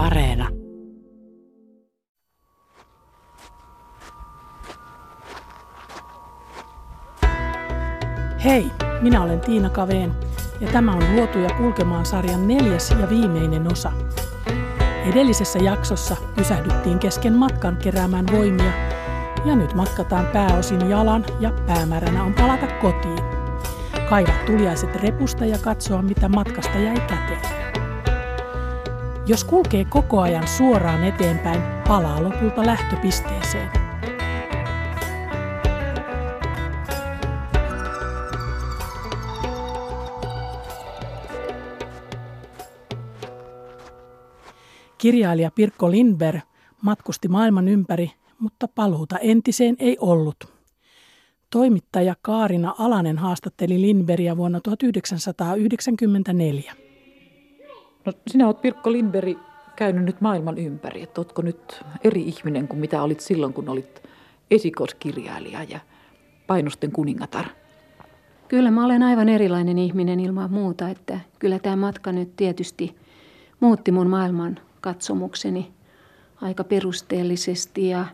Areena. Hei, minä olen Tiina Kaveen ja tämä on Luotuja kulkemaan sarjan neljäs ja viimeinen osa. Edellisessä jaksossa pysähdyttiin kesken matkan keräämään voimia ja nyt matkataan pääosin jalan ja päämäränä on palata kotiin. Kaiva tuliaiset repusta ja katsoa mitä matkasta jäi käteen. Jos kulkee koko ajan suoraan eteenpäin, palaa lopulta lähtöpisteeseen. Kirjailija Pirkko Lindberg matkusti maailman ympäri, mutta paluuta entiseen ei ollut. Toimittaja Kaarina Alanen haastatteli Lindbergia vuonna 1994. No sinä olet Pirkko Lindberg käynyt nyt maailman ympäri. Että oletko nyt eri ihminen kuin mitä olit silloin, kun olit esikoiskirjailija ja painosten kuningatar? Kyllä mä olen aivan erilainen ihminen ilman muuta, että kyllä tämä matka nyt tietysti muutti mun maailman katsomukseni aika perusteellisesti ja,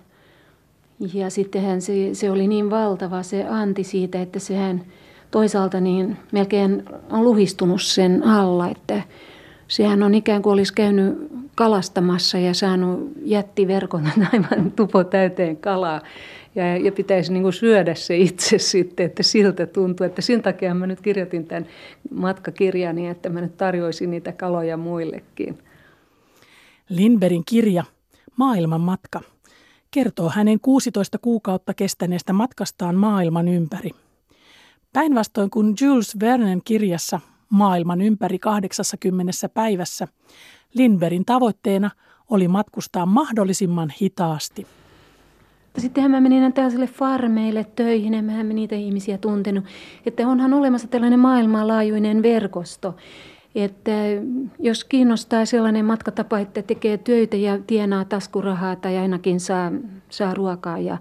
ja sittenhän se, se oli niin valtava se anti siitä, että sehän toisaalta niin melkein on luhistunut sen alla, että sehän on ikään kuin olisi käynyt kalastamassa ja saanut jättiverkon aivan tupo täyteen kalaa. Ja, ja pitäisi niin syödä se itse sitten, että siltä tuntuu. Että sen takia mä nyt kirjoitin tämän matkakirjani, että mä nyt tarjoisin niitä kaloja muillekin. Lindbergin kirja Maailman matka kertoo hänen 16 kuukautta kestäneestä matkastaan maailman ympäri. Päinvastoin kuin Jules Vernen kirjassa maailman ympäri 80 päivässä, Lindbergin tavoitteena oli matkustaa mahdollisimman hitaasti. Sittenhän mä menin tällaisille farmeille töihin, en mä niitä ihmisiä tuntenut. Että onhan olemassa tällainen maailmanlaajuinen verkosto, että jos kiinnostaa sellainen matkatapa, että tekee töitä ja tienaa taskurahaa tai ainakin saa, saa ruokaa ja,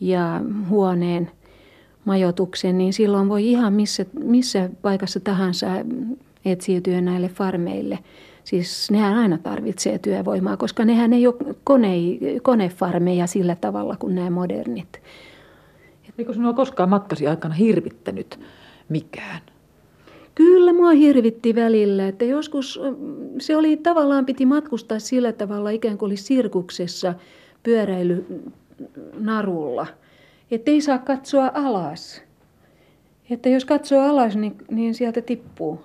ja huoneen – majoituksen, niin silloin voi ihan missä, missä paikassa tahansa etsiytyä näille farmeille. Siis nehän aina tarvitsee työvoimaa, koska nehän ei ole kone, konefarmeja sillä tavalla kuin nämä modernit. Eikö sinua koskaan matkasi aikana hirvittänyt mikään? Kyllä mua hirvitti välillä, että joskus se oli tavallaan piti matkustaa sillä tavalla ikään kuin olisi sirkuksessa pyöräily narulla – että ei saa katsoa alas. Että jos katsoo alas, niin, niin sieltä tippuu.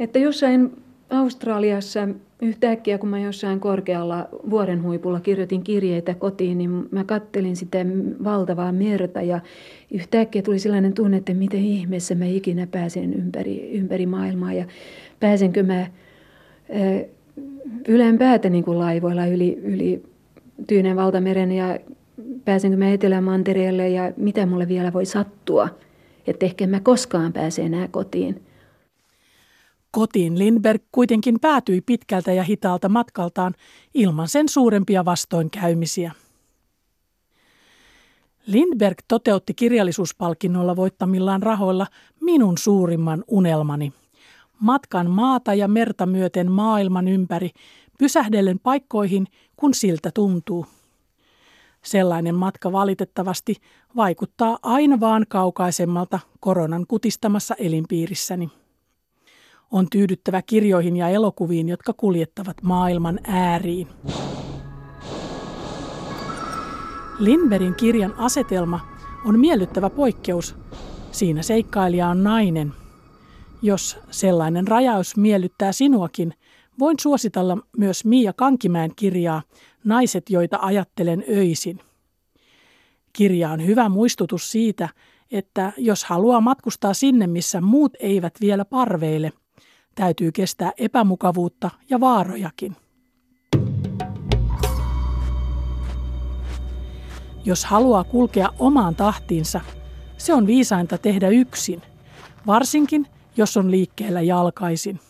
Että jossain Australiassa yhtäkkiä, kun mä jossain korkealla vuoren huipulla kirjoitin kirjeitä kotiin, niin mä kattelin sitä valtavaa merta ja yhtäkkiä tuli sellainen tunne, että miten ihmeessä mä ikinä pääsen ympäri, ympäri maailmaa ja pääsenkö mä ylempäätä niin laivoilla yli, yli Tyynen valtameren ja pääsenkö mä Etelämantereelle ja mitä mulle vielä voi sattua. Että ehkä mä koskaan pääse enää kotiin. Kotiin Lindberg kuitenkin päätyi pitkältä ja hitaalta matkaltaan ilman sen suurempia vastoinkäymisiä. Lindberg toteutti kirjallisuuspalkinnolla voittamillaan rahoilla minun suurimman unelmani. Matkan maata ja merta myöten maailman ympäri, pysähdellen paikkoihin, kun siltä tuntuu. Sellainen matka valitettavasti vaikuttaa aina vaan kaukaisemmalta koronan kutistamassa elinpiirissäni. On tyydyttävä kirjoihin ja elokuviin, jotka kuljettavat maailman ääriin. Lindbergin kirjan asetelma on miellyttävä poikkeus. Siinä seikkailija on nainen. Jos sellainen rajaus miellyttää sinuakin, voin suositella myös Miia Kankimäen kirjaa Naiset, joita ajattelen öisin. Kirja on hyvä muistutus siitä, että jos haluaa matkustaa sinne, missä muut eivät vielä parveile, täytyy kestää epämukavuutta ja vaarojakin. Jos haluaa kulkea omaan tahtiinsa, se on viisainta tehdä yksin, varsinkin jos on liikkeellä jalkaisin.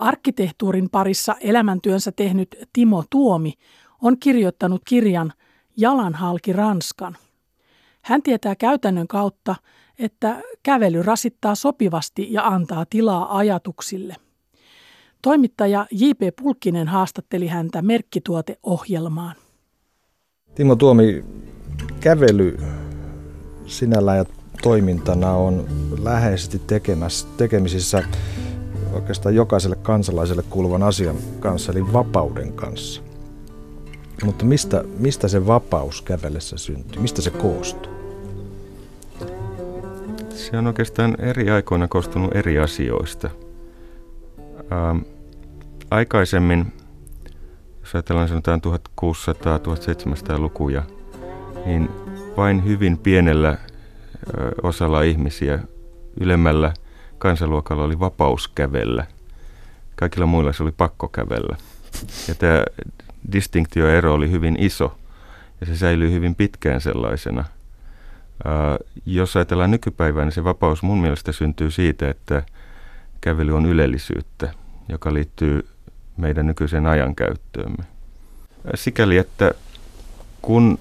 Arkkitehtuurin parissa elämäntyönsä tehnyt Timo Tuomi on kirjoittanut kirjan Jalanhalki Ranskan. Hän tietää käytännön kautta, että kävely rasittaa sopivasti ja antaa tilaa ajatuksille. Toimittaja J.P. Pulkkinen haastatteli häntä merkkituoteohjelmaan. Timo Tuomi, kävely sinällään ja toimintana on läheisesti tekemisissä oikeastaan jokaiselle kansalaiselle kuuluvan asian kanssa, eli vapauden kanssa. Mutta mistä, mistä se vapaus kävellessä syntyy? Mistä se koostuu? Se on oikeastaan eri aikoina koostunut eri asioista. Ähm, aikaisemmin, jos ajatellaan sanotaan 1600-1700-lukuja, niin vain hyvin pienellä osalla ihmisiä ylemmällä kansaluokalla oli vapaus kävellä. Kaikilla muilla se oli pakko kävellä. Ja tämä distinktioero oli hyvin iso ja se säilyy hyvin pitkään sellaisena. Ää, jos ajatellaan nykypäivää, niin se vapaus mun mielestä syntyy siitä, että kävely on ylellisyyttä, joka liittyy meidän nykyiseen ajankäyttöömme. Sikäli, että kun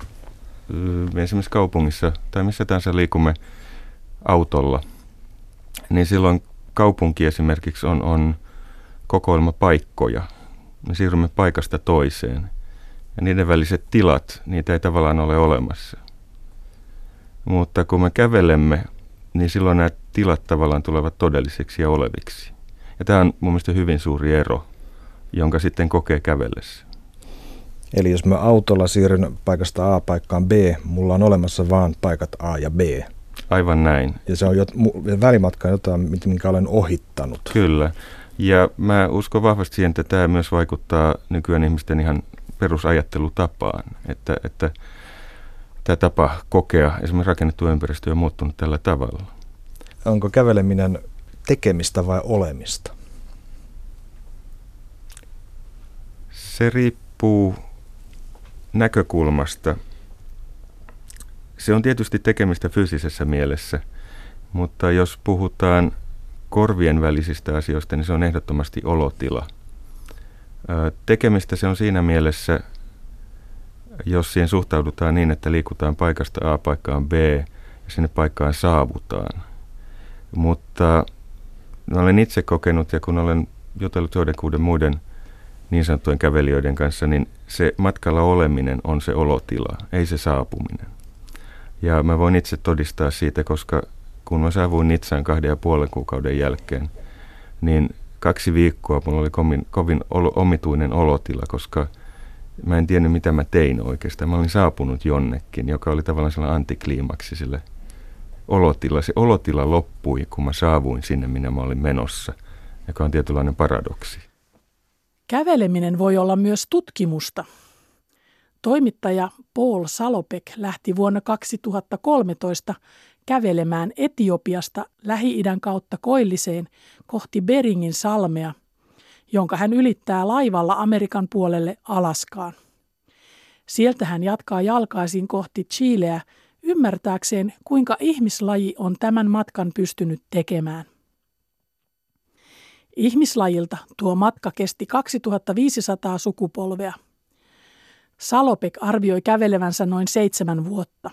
me esimerkiksi kaupungissa tai missä tahansa liikumme autolla, niin silloin kaupunki esimerkiksi on, on kokoelma paikkoja. Me siirrymme paikasta toiseen. Ja niiden väliset tilat, niitä ei tavallaan ole olemassa. Mutta kun me kävelemme, niin silloin nämä tilat tavallaan tulevat todelliseksi ja oleviksi. Ja tämä on mun mielestä hyvin suuri ero, jonka sitten kokee kävellessä. Eli jos mä autolla siirryn paikasta A paikkaan B, mulla on olemassa vain paikat A ja B. Aivan näin. Ja se on jo, välimatka on jotain, minkä olen ohittanut. Kyllä. Ja mä uskon vahvasti siihen, että tämä myös vaikuttaa nykyään ihmisten ihan perusajattelutapaan. Että, että tämä tapa kokea esimerkiksi rakennettu ympäristö on muuttunut tällä tavalla. Onko käveleminen tekemistä vai olemista? Se riippuu näkökulmasta. Se on tietysti tekemistä fyysisessä mielessä, mutta jos puhutaan korvien välisistä asioista, niin se on ehdottomasti olotila. Tekemistä se on siinä mielessä, jos siihen suhtaudutaan niin, että liikutaan paikasta A paikkaan B ja sinne paikkaan saavutaan. Mutta olen itse kokenut ja kun olen jutellut joidenkuuden muiden niin sanottujen kävelijöiden kanssa, niin se matkalla oleminen on se olotila, ei se saapuminen. Ja mä voin itse todistaa siitä, koska kun mä saavuin Nitsaan kahden ja puolen kuukauden jälkeen, niin kaksi viikkoa mulla oli kovin, kovin omituinen olotila, koska mä en tiennyt mitä mä tein oikeastaan. Mä olin saapunut jonnekin, joka oli tavallaan sellainen antikliimaksi sille olotila. Se olotila loppui, kun mä saavuin sinne, minne mä olin menossa, joka on tietynlainen paradoksi. Käveleminen voi olla myös tutkimusta. Toimittaja Paul Salopek lähti vuonna 2013 kävelemään Etiopiasta Lähi-idän kautta koilliseen kohti Beringin salmea, jonka hän ylittää laivalla Amerikan puolelle Alaskaan. Sieltä hän jatkaa jalkaisin kohti Chileä ymmärtääkseen, kuinka ihmislaji on tämän matkan pystynyt tekemään. Ihmislajilta tuo matka kesti 2500 sukupolvea. Salopek arvioi kävelevänsä noin seitsemän vuotta.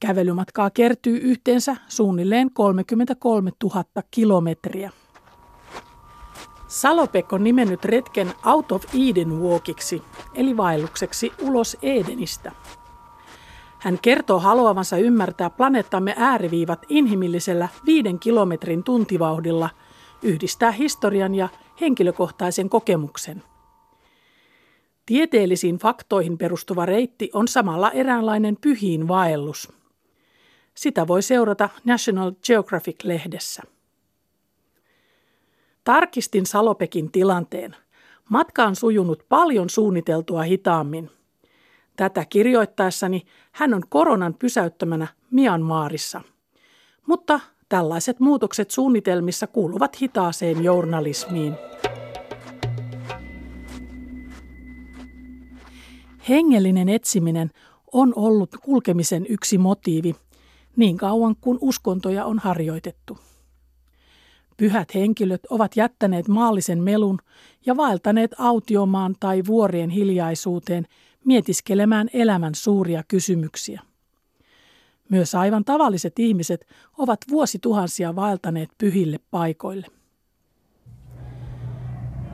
Kävelymatkaa kertyy yhteensä suunnilleen 33 000 kilometriä. Salopek on nimennyt retken Out of Eden Walkiksi, eli vaellukseksi ulos Edenistä. Hän kertoo haluavansa ymmärtää planeettamme ääriviivat inhimillisellä viiden kilometrin tuntivauhdilla – yhdistää historian ja henkilökohtaisen kokemuksen. Tieteellisiin faktoihin perustuva reitti on samalla eräänlainen pyhiin vaellus. Sitä voi seurata National Geographic-lehdessä. Tarkistin Salopekin tilanteen. Matka on sujunut paljon suunniteltua hitaammin. Tätä kirjoittaessani hän on koronan pysäyttämänä Myanmarissa. Mutta Tällaiset muutokset suunnitelmissa kuuluvat hitaaseen journalismiin. Hengellinen etsiminen on ollut kulkemisen yksi motiivi niin kauan kuin uskontoja on harjoitettu. Pyhät henkilöt ovat jättäneet maallisen melun ja vaeltaneet autiomaan tai vuorien hiljaisuuteen mietiskelemään elämän suuria kysymyksiä. Myös aivan tavalliset ihmiset ovat vuosituhansia vaeltaneet pyhille paikoille.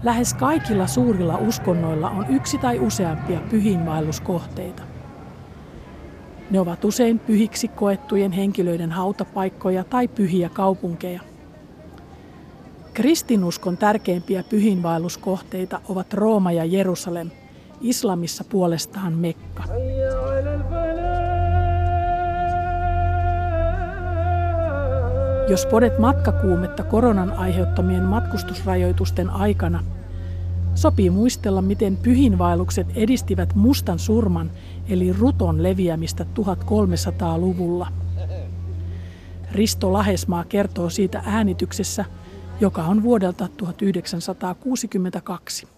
Lähes kaikilla suurilla uskonnoilla on yksi tai useampia pyhiinvaelluskohteita. Ne ovat usein pyhiksi koettujen henkilöiden hautapaikkoja tai pyhiä kaupunkeja. Kristinuskon tärkeimpiä pyhiinvaelluskohteita ovat Rooma ja Jerusalem, islamissa puolestaan Mekka. Jos podet matkakuumetta koronan aiheuttamien matkustusrajoitusten aikana, sopii muistella, miten pyhinvaellukset edistivät mustan surman eli ruton leviämistä 1300-luvulla. Risto Lahesmaa kertoo siitä äänityksessä, joka on vuodelta 1962.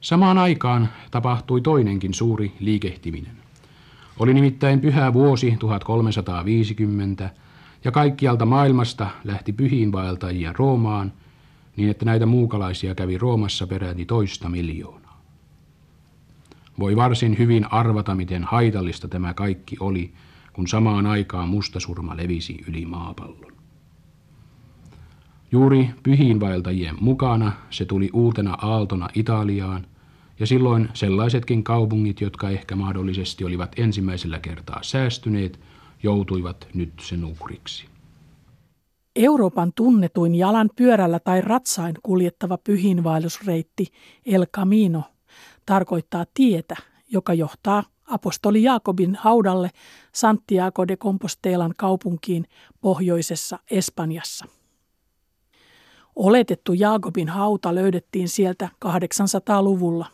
Samaan aikaan tapahtui toinenkin suuri liikehtiminen. Oli nimittäin pyhä vuosi 1350 ja kaikkialta maailmasta lähti pyhiinvaeltajia Roomaan, niin että näitä muukalaisia kävi Roomassa peräti toista miljoonaa. Voi varsin hyvin arvata, miten haitallista tämä kaikki oli, kun samaan aikaan mustasurma levisi yli maapallon. Juuri pyhiinvaeltajien mukana se tuli uutena aaltona Italiaan, ja silloin sellaisetkin kaupungit, jotka ehkä mahdollisesti olivat ensimmäisellä kertaa säästyneet, joutuivat nyt sen uhriksi. Euroopan tunnetuin jalan pyörällä tai ratsain kuljettava pyhiinvaellusreitti El Camino tarkoittaa tietä, joka johtaa apostoli Jaakobin haudalle Santiago de Compostelan kaupunkiin pohjoisessa Espanjassa. Oletettu Jaakobin hauta löydettiin sieltä 800-luvulla.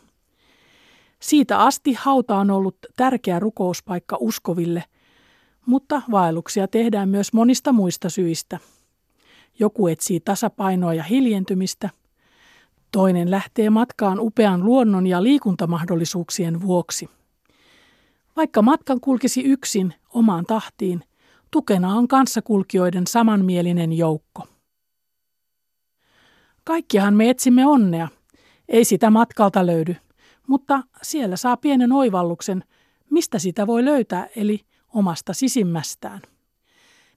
Siitä asti hauta on ollut tärkeä rukouspaikka uskoville, mutta vaelluksia tehdään myös monista muista syistä. Joku etsii tasapainoa ja hiljentymistä, toinen lähtee matkaan upean luonnon ja liikuntamahdollisuuksien vuoksi. Vaikka matkan kulkisi yksin omaan tahtiin, tukena on kanssakulkijoiden samanmielinen joukko. Kaikkihan me etsimme onnea. Ei sitä matkalta löydy, mutta siellä saa pienen oivalluksen, mistä sitä voi löytää, eli omasta sisimmästään.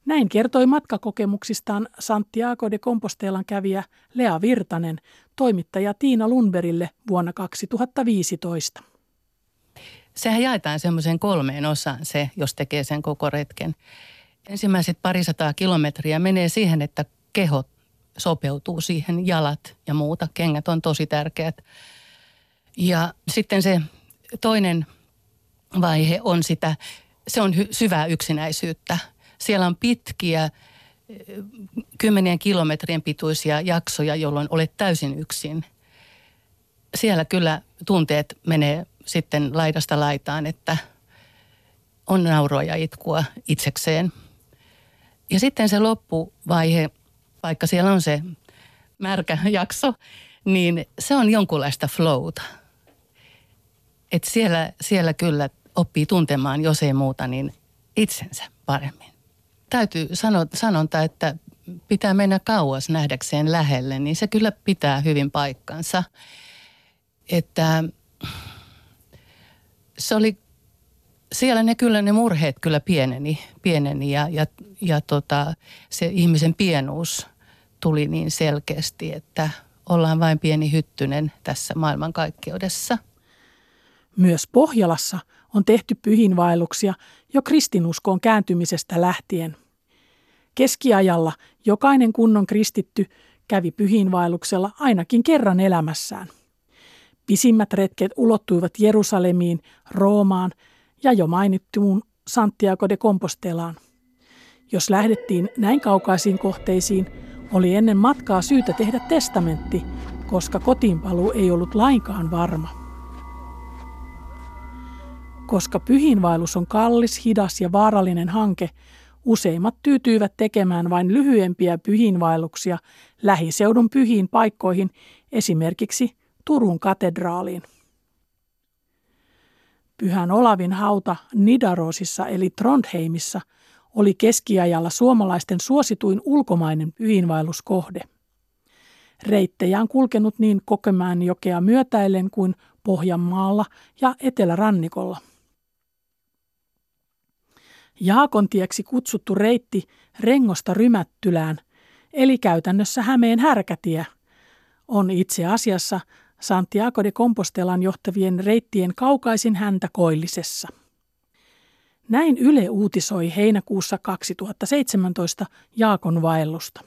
Näin kertoi matkakokemuksistaan Santiago de Compostelan kävijä Lea Virtanen toimittaja Tiina Lundberille vuonna 2015. Sehän jaetaan semmoiseen kolmeen osaan se, jos tekee sen koko retken. Ensimmäiset parisataa kilometriä menee siihen, että keho sopeutuu siihen, jalat ja muuta. Kengät on tosi tärkeät. Ja sitten se toinen vaihe on sitä, se on hy- syvää yksinäisyyttä. Siellä on pitkiä, kymmenien kilometrien pituisia jaksoja, jolloin olet täysin yksin. Siellä kyllä tunteet menee sitten laidasta laitaan, että on naurua ja itkua itsekseen. Ja sitten se loppuvaihe, vaikka siellä on se märkä jakso, niin se on jonkunlaista flowta. Et siellä, siellä kyllä oppii tuntemaan, jos ei muuta, niin itsensä paremmin. Täytyy sanoa, sanonta, että pitää mennä kauas nähdäkseen lähelle, niin se kyllä pitää hyvin paikkansa. Että se oli, siellä ne kyllä ne murheet kyllä pieneni, pieneni ja, ja, ja tota, se ihmisen pienuus tuli niin selkeästi, että ollaan vain pieni hyttynen tässä maailmankaikkeudessa. Myös Pohjolassa on tehty pyhinvaelluksia jo kristinuskoon kääntymisestä lähtien. Keskiajalla jokainen kunnon kristitty kävi pyhiinvaelluksella ainakin kerran elämässään. Pisimmät retket ulottuivat Jerusalemiin, Roomaan ja jo mainittuun Santiago de Compostelaan. Jos lähdettiin näin kaukaisiin kohteisiin, oli ennen matkaa syytä tehdä testamentti, koska kotiinpaluu ei ollut lainkaan varma. Koska pyhiinvaellus on kallis, hidas ja vaarallinen hanke, useimmat tyytyivät tekemään vain lyhyempiä pyhiinvaelluksia lähiseudun pyhiin paikkoihin, esimerkiksi Turun katedraaliin. Pyhän Olavin hauta Nidarosissa eli Trondheimissa oli keskiajalla suomalaisten suosituin ulkomainen pyhiinvaelluskohde. Reittejä on kulkenut niin jokea myötäillen kuin Pohjanmaalla ja Etelärannikolla. Jaakontieksi kutsuttu reitti Rengosta Rymättylään, eli käytännössä Hämeen härkätie – on itse asiassa Santiago de Compostelan johtavien reittien kaukaisin häntä koillisessa. Näin Yle uutisoi heinäkuussa 2017 Jaakon vaellusta.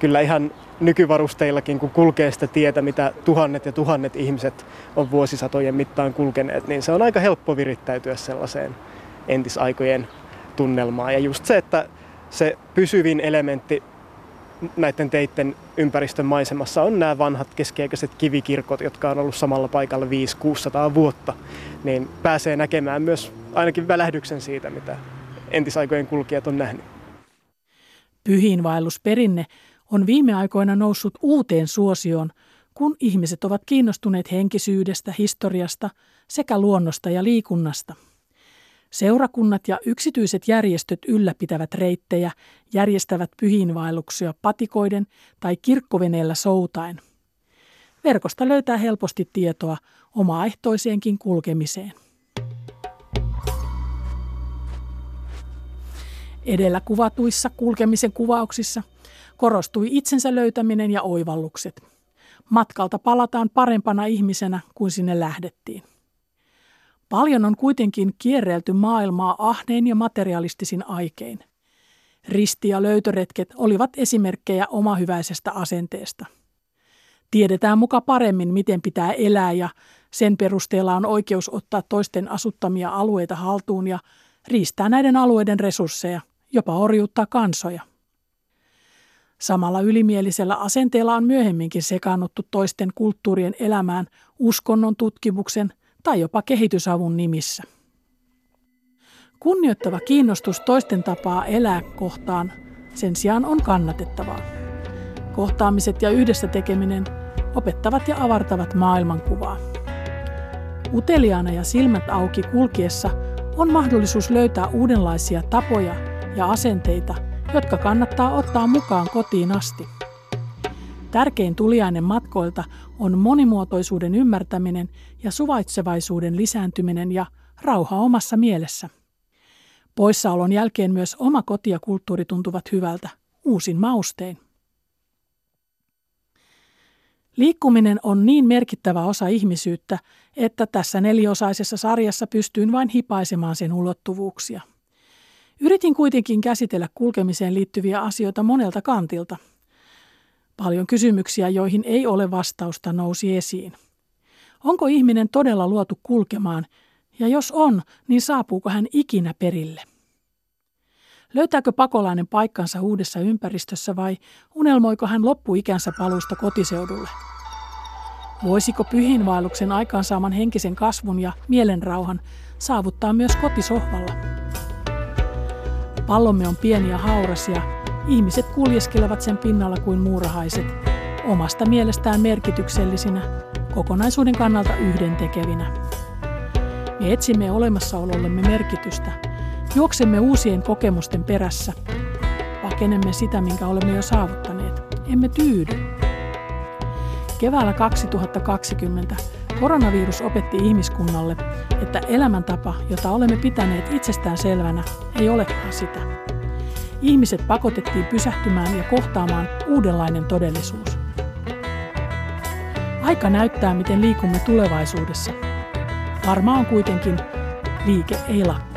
Kyllä ihan nykyvarusteillakin, kun kulkee sitä tietä, mitä tuhannet ja tuhannet ihmiset on vuosisatojen mittaan kulkeneet, niin se on aika helppo virittäytyä sellaiseen entisaikojen tunnelmaan. Ja just se, että se pysyvin elementti näiden teitten ympäristön maisemassa on nämä vanhat keskiaikaiset kivikirkot, jotka on ollut samalla paikalla 5-600 vuotta, niin pääsee näkemään myös ainakin välähdyksen siitä, mitä entisaikojen kulkijat on nähnyt. Pyhiinvaellusperinne on viime aikoina noussut uuteen suosioon, kun ihmiset ovat kiinnostuneet henkisyydestä, historiasta sekä luonnosta ja liikunnasta – Seurakunnat ja yksityiset järjestöt ylläpitävät reittejä, järjestävät pyhiinvaelluksia patikoiden tai kirkkoveneellä soutaen. Verkosta löytää helposti tietoa omaehtoiseenkin kulkemiseen. Edellä kuvatuissa kulkemisen kuvauksissa korostui itsensä löytäminen ja oivallukset. Matkalta palataan parempana ihmisenä kuin sinne lähdettiin. Paljon on kuitenkin kierrelty maailmaa ahnein ja materialistisin aikein. Risti- ja löytöretket olivat esimerkkejä omahyväisestä asenteesta. Tiedetään muka paremmin, miten pitää elää ja sen perusteella on oikeus ottaa toisten asuttamia alueita haltuun ja riistää näiden alueiden resursseja, jopa orjuuttaa kansoja. Samalla ylimielisellä asenteella on myöhemminkin sekaannuttu toisten kulttuurien elämään uskonnon tutkimuksen – tai jopa kehitysavun nimissä. Kunnioittava kiinnostus toisten tapaa elää kohtaan sen sijaan on kannatettavaa. Kohtaamiset ja yhdessä tekeminen opettavat ja avartavat maailmankuvaa. Uteliaana ja silmät auki kulkiessa on mahdollisuus löytää uudenlaisia tapoja ja asenteita, jotka kannattaa ottaa mukaan kotiin asti. Tärkein tuliainen matkoilta on monimuotoisuuden ymmärtäminen ja suvaitsevaisuuden lisääntyminen ja rauha omassa mielessä. Poissaolon jälkeen myös oma koti ja kulttuuri tuntuvat hyvältä, uusin maustein. Liikkuminen on niin merkittävä osa ihmisyyttä, että tässä neliosaisessa sarjassa pystyin vain hipaisemaan sen ulottuvuuksia. Yritin kuitenkin käsitellä kulkemiseen liittyviä asioita monelta kantilta – Paljon kysymyksiä, joihin ei ole vastausta, nousi esiin. Onko ihminen todella luotu kulkemaan, ja jos on, niin saapuuko hän ikinä perille? Löytääkö pakolainen paikkansa uudessa ympäristössä vai unelmoiko hän loppuikänsä paluusta kotiseudulle? Voisiko pyhinvaelluksen aikaansaaman henkisen kasvun ja mielenrauhan saavuttaa myös kotisohvalla? Pallomme on pieni ja hauras ja Ihmiset kuljeskelevat sen pinnalla kuin muurahaiset, omasta mielestään merkityksellisinä, kokonaisuuden kannalta yhdentekevinä. Me etsimme olemassaolollemme merkitystä, juoksemme uusien kokemusten perässä, pakenemme sitä, minkä olemme jo saavuttaneet, emme tyydy. Keväällä 2020 koronavirus opetti ihmiskunnalle, että elämäntapa, jota olemme pitäneet itsestään selvänä, ei olekaan sitä. Ihmiset pakotettiin pysähtymään ja kohtaamaan uudenlainen todellisuus. Aika näyttää, miten liikumme tulevaisuudessa. Varmaa on kuitenkin, liike ei lakkaa.